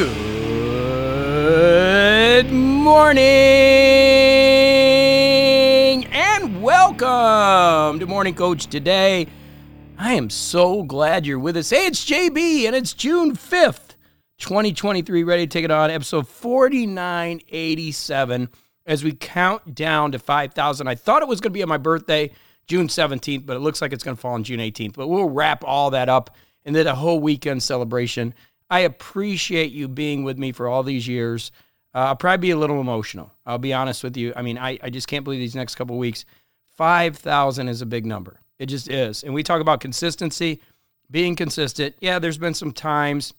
Good morning and welcome to Morning Coach today. I am so glad you're with us. Hey, it's JB and it's June 5th, 2023. Ready to take it on episode 4987 as we count down to 5,000. I thought it was going to be on my birthday, June 17th, but it looks like it's going to fall on June 18th. But we'll wrap all that up and then a whole weekend celebration. I appreciate you being with me for all these years. Uh, I'll probably be a little emotional. I'll be honest with you. I mean, I, I just can't believe these next couple weeks. 5,000 is a big number. It just is. And we talk about consistency, being consistent. Yeah, there's been some times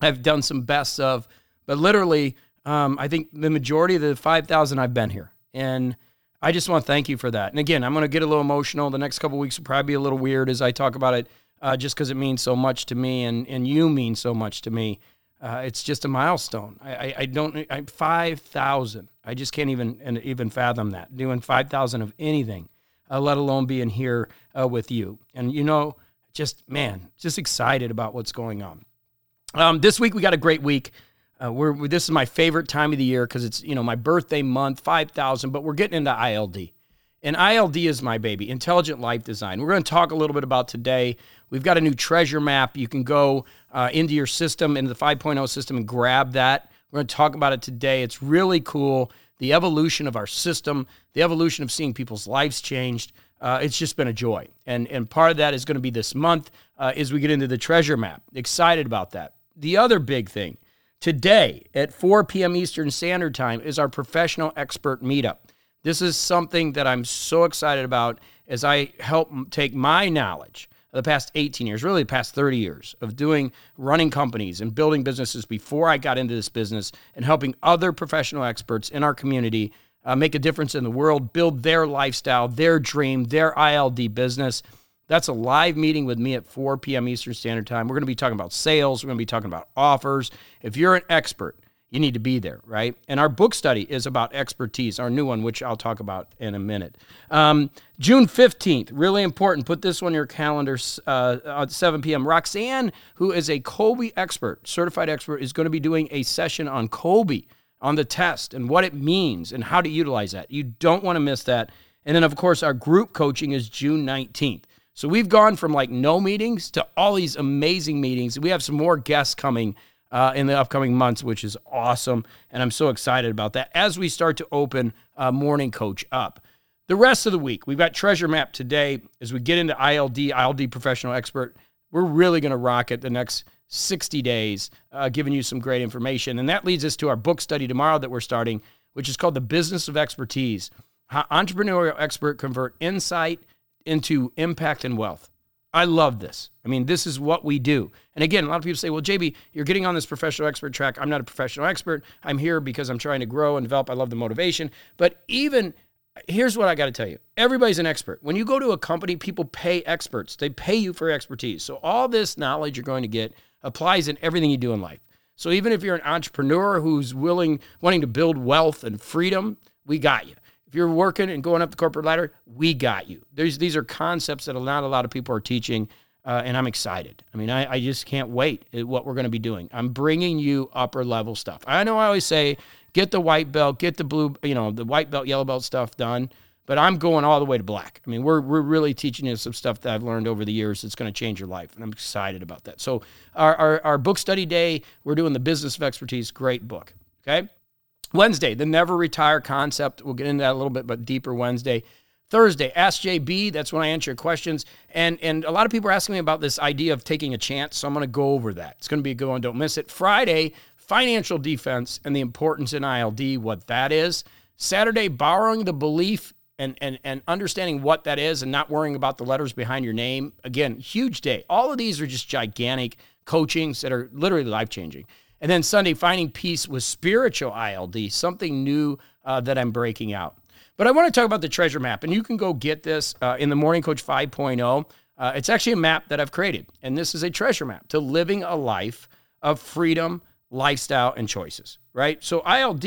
I've done some bests of, but literally, um, I think the majority of the 5,000 I've been here. And I just want to thank you for that. And again, I'm going to get a little emotional. The next couple weeks will probably be a little weird as I talk about it uh, just because it means so much to me and, and you mean so much to me. Uh, it's just a milestone. I, I, I don't, I, 5,000. I just can't even, even fathom that. Doing 5,000 of anything, uh, let alone being here uh, with you. And, you know, just, man, just excited about what's going on. Um, this week, we got a great week. Uh, we're, this is my favorite time of the year because it's, you know, my birthday month, 5,000, but we're getting into ILD. And ILD is my baby, Intelligent Life Design. We're going to talk a little bit about today. We've got a new treasure map. You can go uh, into your system, into the 5.0 system, and grab that. We're going to talk about it today. It's really cool. The evolution of our system, the evolution of seeing people's lives changed. Uh, it's just been a joy. And, and part of that is going to be this month uh, as we get into the treasure map. Excited about that. The other big thing today at 4 p.m. Eastern Standard Time is our professional expert meetup. This is something that I'm so excited about as I help take my knowledge the past 18 years, really the past 30 years of doing running companies and building businesses before I got into this business and helping other professional experts in our community uh, make a difference in the world, build their lifestyle, their dream, their ILD business. That's a live meeting with me at 4 p.m. Eastern Standard Time. We're going to be talking about sales. We're going to be talking about offers. If you're an expert, you need to be there, right? And our book study is about expertise, our new one, which I'll talk about in a minute. Um, June 15th, really important. Put this on your calendar uh, at 7 p.m. Roxanne, who is a Kolbe expert, certified expert, is going to be doing a session on Kolbe, on the test and what it means and how to utilize that. You don't want to miss that. And then, of course, our group coaching is June 19th. So we've gone from like no meetings to all these amazing meetings. We have some more guests coming uh, in the upcoming months, which is awesome. And I'm so excited about that as we start to open uh, Morning Coach up. The rest of the week, we've got Treasure Map today. As we get into ILD, ILD Professional Expert, we're really going to rock it the next 60 days, uh, giving you some great information. And that leads us to our book study tomorrow that we're starting, which is called The Business of Expertise How Entrepreneurial Expert Convert Insight into Impact and Wealth. I love this. I mean, this is what we do. And again, a lot of people say, well, JB, you're getting on this professional expert track. I'm not a professional expert. I'm here because I'm trying to grow and develop. I love the motivation. But even here's what I got to tell you everybody's an expert. When you go to a company, people pay experts, they pay you for expertise. So all this knowledge you're going to get applies in everything you do in life. So even if you're an entrepreneur who's willing, wanting to build wealth and freedom, we got you. If you're working and going up the corporate ladder, we got you. There's, these are concepts that not a lot of people are teaching, uh, and I'm excited. I mean, I, I just can't wait at what we're going to be doing. I'm bringing you upper level stuff. I know I always say, get the white belt, get the blue, you know, the white belt, yellow belt stuff done, but I'm going all the way to black. I mean, we're, we're really teaching you some stuff that I've learned over the years that's going to change your life, and I'm excited about that. So, our, our, our book study day, we're doing the Business of Expertise, great book. Okay. Wednesday, the never retire concept. We'll get into that a little bit, but deeper Wednesday. Thursday, Ask JB. That's when I answer your questions. And and a lot of people are asking me about this idea of taking a chance. So I'm going to go over that. It's going to be a good one. Don't miss it. Friday, financial defense and the importance in ILD, what that is. Saturday, borrowing the belief and, and, and understanding what that is and not worrying about the letters behind your name. Again, huge day. All of these are just gigantic coachings that are literally life changing. And then Sunday, finding peace with spiritual ILD, something new uh, that I'm breaking out. But I want to talk about the treasure map, and you can go get this uh, in the Morning Coach 5.0. Uh, it's actually a map that I've created, and this is a treasure map to living a life of freedom, lifestyle, and choices, right? So, ILD,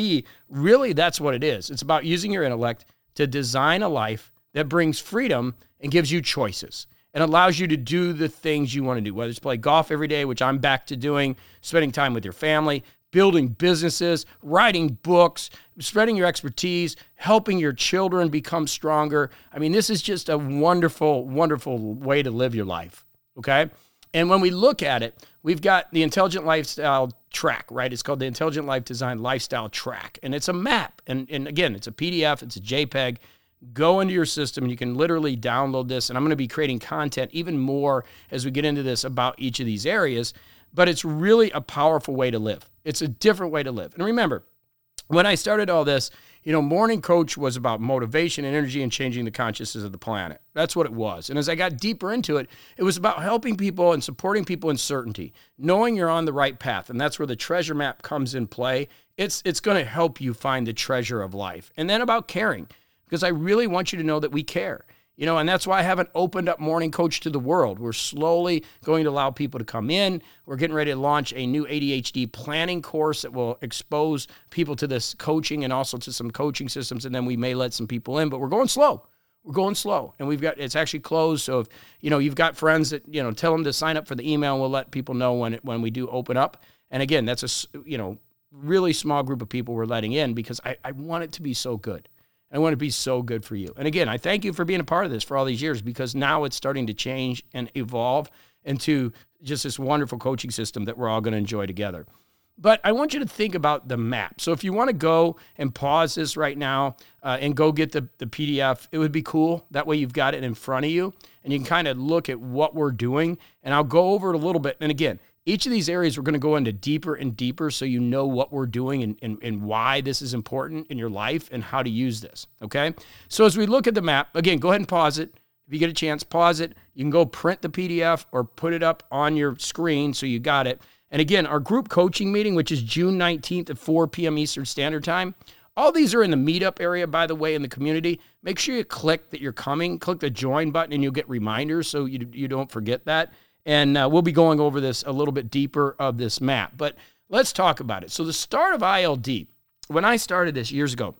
really, that's what it is. It's about using your intellect to design a life that brings freedom and gives you choices and allows you to do the things you want to do, whether it's play golf every day, which I'm back to doing, spending time with your family, building businesses, writing books, spreading your expertise, helping your children become stronger. I mean, this is just a wonderful, wonderful way to live your life. Okay. And when we look at it, we've got the intelligent lifestyle track, right? It's called the Intelligent Life Design Lifestyle Track. And it's a map. And, and again, it's a PDF, it's a JPEG. Go into your system and you can literally download this. And I'm going to be creating content even more as we get into this about each of these areas. But it's really a powerful way to live. It's a different way to live. And remember, when I started all this, you know, Morning Coach was about motivation and energy and changing the consciousness of the planet. That's what it was. And as I got deeper into it, it was about helping people and supporting people in certainty, knowing you're on the right path. And that's where the treasure map comes in play. It's it's going to help you find the treasure of life. And then about caring, because I really want you to know that we care. You know, and that's why I haven't opened up Morning Coach to the world. We're slowly going to allow people to come in. We're getting ready to launch a new ADHD planning course that will expose people to this coaching and also to some coaching systems. And then we may let some people in, but we're going slow. We're going slow. And we've got, it's actually closed. So if, you know, you've got friends that, you know, tell them to sign up for the email and we'll let people know when, it, when we do open up. And again, that's a, you know, really small group of people we're letting in because I, I want it to be so good. I want to be so good for you. And again, I thank you for being a part of this for all these years because now it's starting to change and evolve into just this wonderful coaching system that we're all going to enjoy together. But I want you to think about the map. So if you want to go and pause this right now uh, and go get the, the PDF, it would be cool. That way you've got it in front of you and you can kind of look at what we're doing. And I'll go over it a little bit. And again, each of these areas we're going to go into deeper and deeper so you know what we're doing and, and, and why this is important in your life and how to use this. Okay. So as we look at the map, again, go ahead and pause it. If you get a chance, pause it. You can go print the PDF or put it up on your screen so you got it. And again, our group coaching meeting, which is June 19th at 4 p.m. Eastern Standard Time. All these are in the meetup area, by the way, in the community. Make sure you click that you're coming, click the join button, and you'll get reminders so you, you don't forget that. And uh, we'll be going over this a little bit deeper of this map. But let's talk about it. So, the start of ILD, when I started this years ago,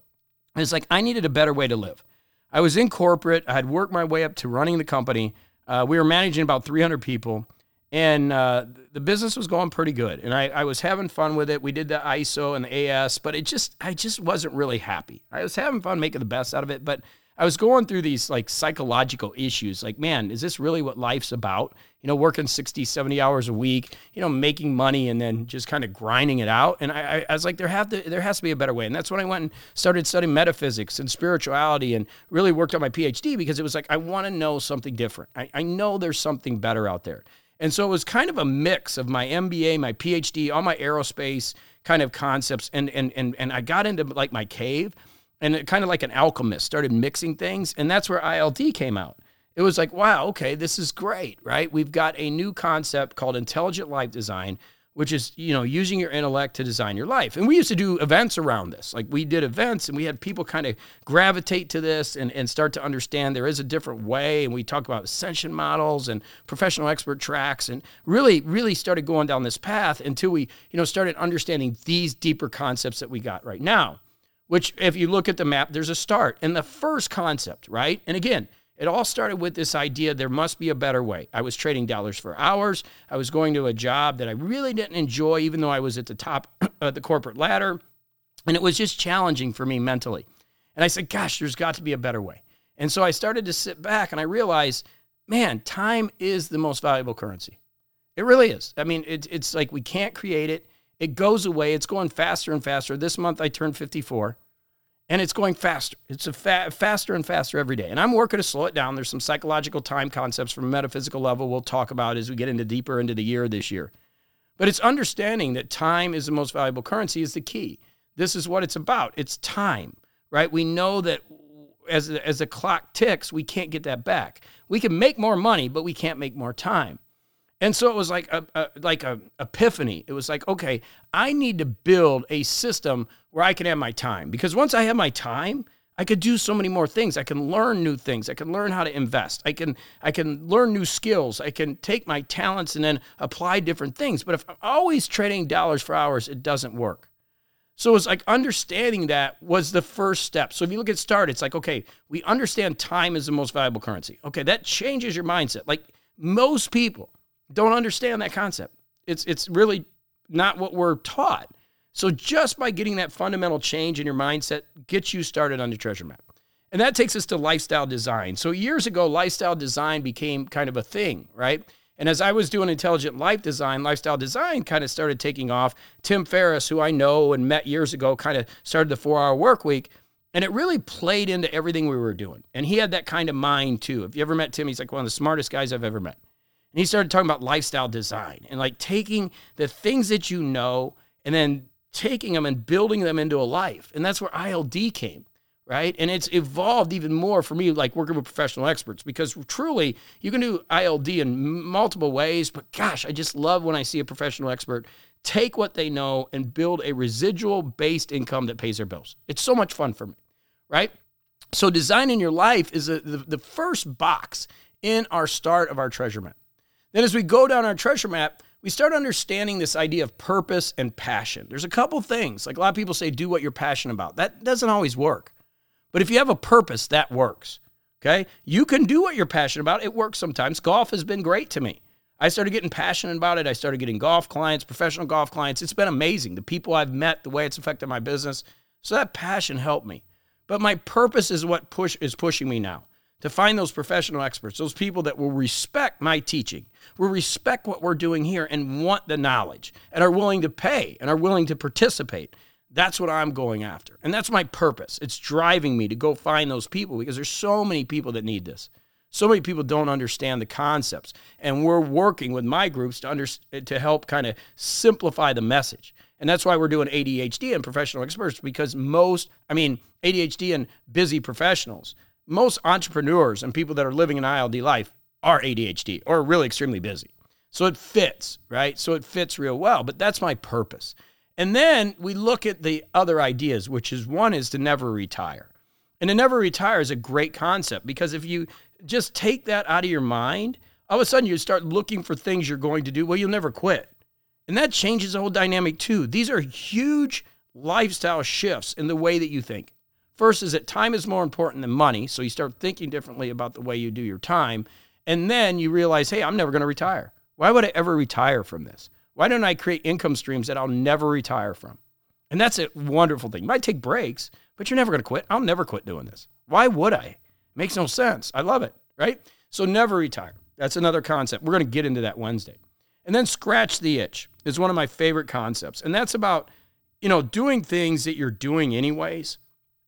it's like I needed a better way to live. I was in corporate, I had worked my way up to running the company. Uh, we were managing about 300 people, and uh, the business was going pretty good. And I, I was having fun with it. We did the ISO and the AS, but it just, I just wasn't really happy. I was having fun making the best out of it, but I was going through these like psychological issues. Like, man, is this really what life's about? You know, working 60, 70 hours a week, you know, making money and then just kind of grinding it out. And I, I was like, there have to, there has to be a better way. And that's when I went and started studying metaphysics and spirituality and really worked on my PhD because it was like, I want to know something different. I, I know there's something better out there. And so it was kind of a mix of my MBA, my PhD, all my aerospace kind of concepts. And, and, and, and I got into like my cave and it kind of like an alchemist started mixing things and that's where ild came out. It was like wow okay this is great right? We've got a new concept called intelligent life design which is you know using your intellect to design your life. And we used to do events around this. Like we did events and we had people kind of gravitate to this and, and start to understand there is a different way and we talk about ascension models and professional expert tracks and really really started going down this path until we you know started understanding these deeper concepts that we got right now which, if you look at the map, there's a start. And the first concept, right? And again, it all started with this idea there must be a better way. I was trading dollars for hours. I was going to a job that I really didn't enjoy, even though I was at the top of the corporate ladder. And it was just challenging for me mentally. And I said, gosh, there's got to be a better way. And so I started to sit back and I realized, man, time is the most valuable currency. It really is. I mean, it, it's like we can't create it. It goes away. It's going faster and faster. This month I turned 54 and it's going faster. It's a fa- faster and faster every day. And I'm working to slow it down. There's some psychological time concepts from a metaphysical level we'll talk about as we get into deeper into the year this year. But it's understanding that time is the most valuable currency is the key. This is what it's about. It's time, right? We know that as as the clock ticks, we can't get that back. We can make more money, but we can't make more time. And so it was like a, a, like a epiphany. It was like, okay, I need to build a system where I can have my time because once I have my time, I could do so many more things. I can learn new things. I can learn how to invest. I can I can learn new skills. I can take my talents and then apply different things. But if I'm always trading dollars for hours, it doesn't work. So it's like understanding that was the first step. So if you look at start, it's like, okay, we understand time is the most valuable currency. Okay, that changes your mindset. Like most people don't understand that concept. It's it's really not what we're taught. So just by getting that fundamental change in your mindset gets you started on the treasure map. And that takes us to lifestyle design. So years ago, lifestyle design became kind of a thing, right? And as I was doing intelligent life design, lifestyle design kind of started taking off. Tim Ferriss, who I know and met years ago, kind of started the four hour work week. And it really played into everything we were doing. And he had that kind of mind too. If you ever met Tim, he's like one of the smartest guys I've ever met. And he started talking about lifestyle design and like taking the things that you know and then taking them and building them into a life. And that's where ILD came, right? And it's evolved even more for me, like working with professional experts, because truly you can do ILD in multiple ways. But gosh, I just love when I see a professional expert take what they know and build a residual based income that pays their bills. It's so much fun for me, right? So, designing your life is a, the, the first box in our start of our treasure map. Then, as we go down our treasure map, we start understanding this idea of purpose and passion. There's a couple things. Like a lot of people say, do what you're passionate about. That doesn't always work. But if you have a purpose, that works. Okay. You can do what you're passionate about. It works sometimes. Golf has been great to me. I started getting passionate about it. I started getting golf clients, professional golf clients. It's been amazing. The people I've met, the way it's affected my business. So that passion helped me. But my purpose is what push is pushing me now to find those professional experts, those people that will respect my teaching, will respect what we're doing here and want the knowledge and are willing to pay and are willing to participate. That's what I'm going after. And that's my purpose. It's driving me to go find those people because there's so many people that need this. So many people don't understand the concepts. And we're working with my groups to under, to help kind of simplify the message. And that's why we're doing ADHD and professional experts because most, I mean, ADHD and busy professionals most entrepreneurs and people that are living an ILD life are ADHD or really extremely busy. So it fits, right? So it fits real well. But that's my purpose. And then we look at the other ideas, which is one is to never retire. And to never retire is a great concept because if you just take that out of your mind, all of a sudden you start looking for things you're going to do. Well, you'll never quit. And that changes the whole dynamic too. These are huge lifestyle shifts in the way that you think. First is that time is more important than money. So you start thinking differently about the way you do your time. And then you realize, hey, I'm never going to retire. Why would I ever retire from this? Why don't I create income streams that I'll never retire from? And that's a wonderful thing. You might take breaks, but you're never going to quit. I'll never quit doing this. Why would I? Makes no sense. I love it, right? So never retire. That's another concept. We're going to get into that Wednesday. And then scratch the itch is one of my favorite concepts. And that's about, you know, doing things that you're doing anyways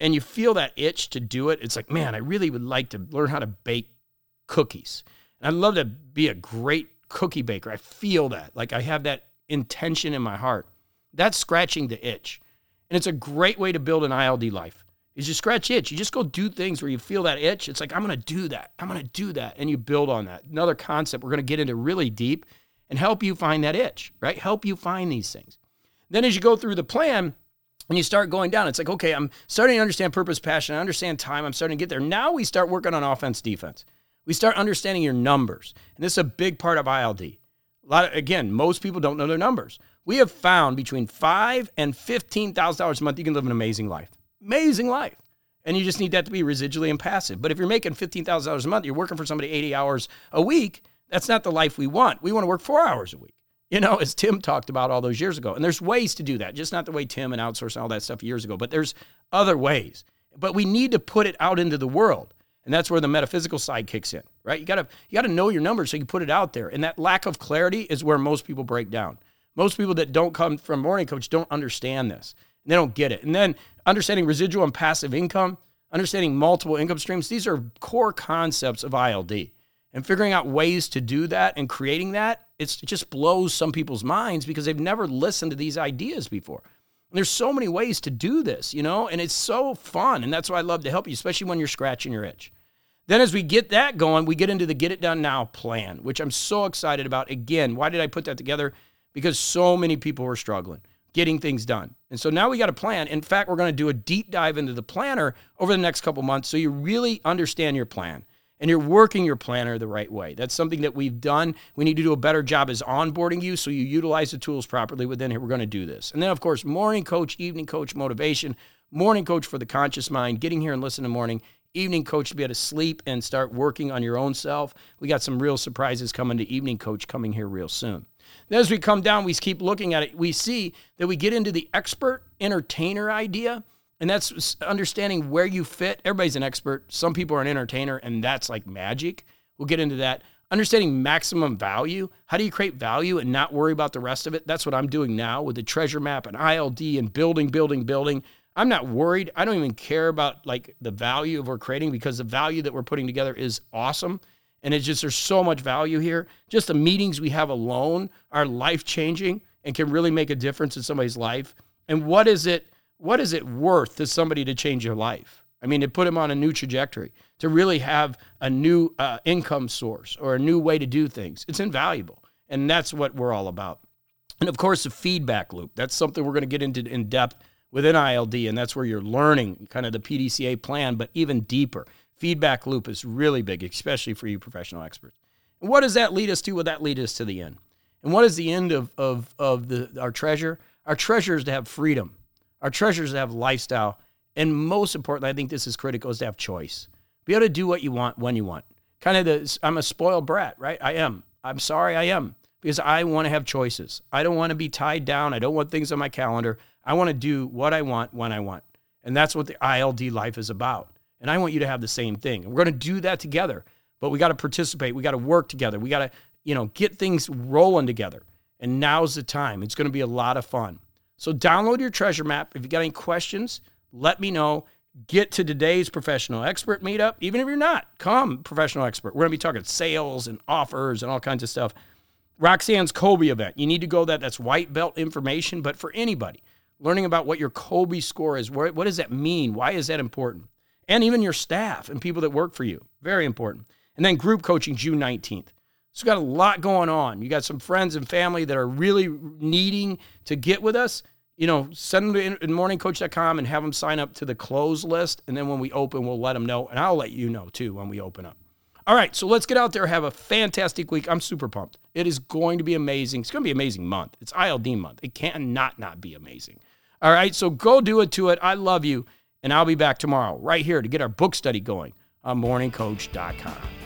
and you feel that itch to do it, it's like, man, I really would like to learn how to bake cookies. And I'd love to be a great cookie baker. I feel that. Like I have that intention in my heart. That's scratching the itch. And it's a great way to build an ILD life. Is you scratch itch. You just go do things where you feel that itch. It's like, I'm to do that. I'm to do that. And you build on that. Another concept we're to get into really deep and help you find that itch, right? Help you find these things. Then as you go through the plan, when you start going down, it's like, okay, I'm starting to understand purpose, passion. I understand time. I'm starting to get there. Now we start working on offense, defense. We start understanding your numbers. And this is a big part of ILD. A lot of, again, most people don't know their numbers. We have found between five and fifteen thousand dollars a month, you can live an amazing life. Amazing life. And you just need that to be residually and passive. But if you're making fifteen thousand dollars a month, you're working for somebody 80 hours a week, that's not the life we want. We want to work four hours a week you know, as Tim talked about all those years ago. And there's ways to do that, just not the way Tim and outsource and all that stuff years ago, but there's other ways. But we need to put it out into the world. And that's where the metaphysical side kicks in, right? You gotta you gotta know your numbers so you put it out there. And that lack of clarity is where most people break down. Most people that don't come from morning coach don't understand this. They don't get it. And then understanding residual and passive income, understanding multiple income streams, these are core concepts of ILD. And figuring out ways to do that and creating that it just blows some people's minds because they've never listened to these ideas before. And there's so many ways to do this, you know, and it's so fun. And that's why I love to help you, especially when you're scratching your itch. Then, as we get that going, we get into the Get It Done Now plan, which I'm so excited about. Again, why did I put that together? Because so many people were struggling getting things done. And so now we got a plan. In fact, we're going to do a deep dive into the planner over the next couple months so you really understand your plan and you're working your planner the right way. That's something that we've done. We need to do a better job as onboarding you so you utilize the tools properly within here. We're going to do this. And then, of course, morning coach, evening coach motivation, morning coach for the conscious mind, getting here and listen to morning, evening coach to be able to sleep and start working on your own self. We got some real surprises coming to evening coach coming here real soon. As we come down, we keep looking at it. We see that we get into the expert entertainer idea, and that's understanding where you fit. Everybody's an expert. Some people are an entertainer, and that's like magic. We'll get into that. Understanding maximum value. How do you create value and not worry about the rest of it? That's what I'm doing now with the treasure map and ILD and building, building, building. I'm not worried. I don't even care about like the value of we're creating because the value that we're putting together is awesome. And it's just there's so much value here. Just the meetings we have alone are life changing and can really make a difference in somebody's life. And what is it? What is it worth to somebody to change your life? I mean, to put them on a new trajectory, to really have a new uh, income source or a new way to do things. It's invaluable. And that's what we're all about. And of course, the feedback loop. That's something we're going to get into in depth within ILD, and that's where you're learning kind of the PDCA plan, but even deeper. Feedback loop is really big, especially for you professional experts. And what does that lead us to? Well, that lead us to the end. And what is the end of, of, of the, our treasure? Our treasure is to have freedom. Our treasure is to have lifestyle. And most importantly, I think this is critical, is to have choice. Be able to do what you want when you want. Kind of the, I'm a spoiled brat, right? I am. I'm sorry, I am. Because I want to have choices. I don't want to be tied down. I don't want things on my calendar. I want to do what I want when I want. And that's what the ILD life is about. And I want you to have the same thing. And we're going to do that together. But we got to participate. We got to work together. We got to, you know, get things rolling together. And now's the time. It's going to be a lot of fun. So download your treasure map. If you got any questions, let me know. Get to today's professional expert meetup. Even if you're not, come professional expert. We're to be talking sales and offers and all kinds of stuff. Roxanne's Kolbe event. You need to go that. That's white belt information, but for anybody learning about what your Kolbe score is. What, what does that mean? Why is that important? And even your staff and people that work for you. Very important. And then group coaching June 19th. So, got a lot going on. You got some friends and family that are really needing to get with us. You know, send them to morningcoach.com and have them sign up to the close list. And then when we open, we'll let them know. And I'll let you know too when we open up. All right, so let's get out there, have a fantastic week. I'm super pumped. It is going to be amazing. It's going to be an amazing month. It's ILD month. It can't not not be amazing. All right, so go do it to it. I love you, and I'll be back tomorrow right here to get our book study going on morningcoach.com.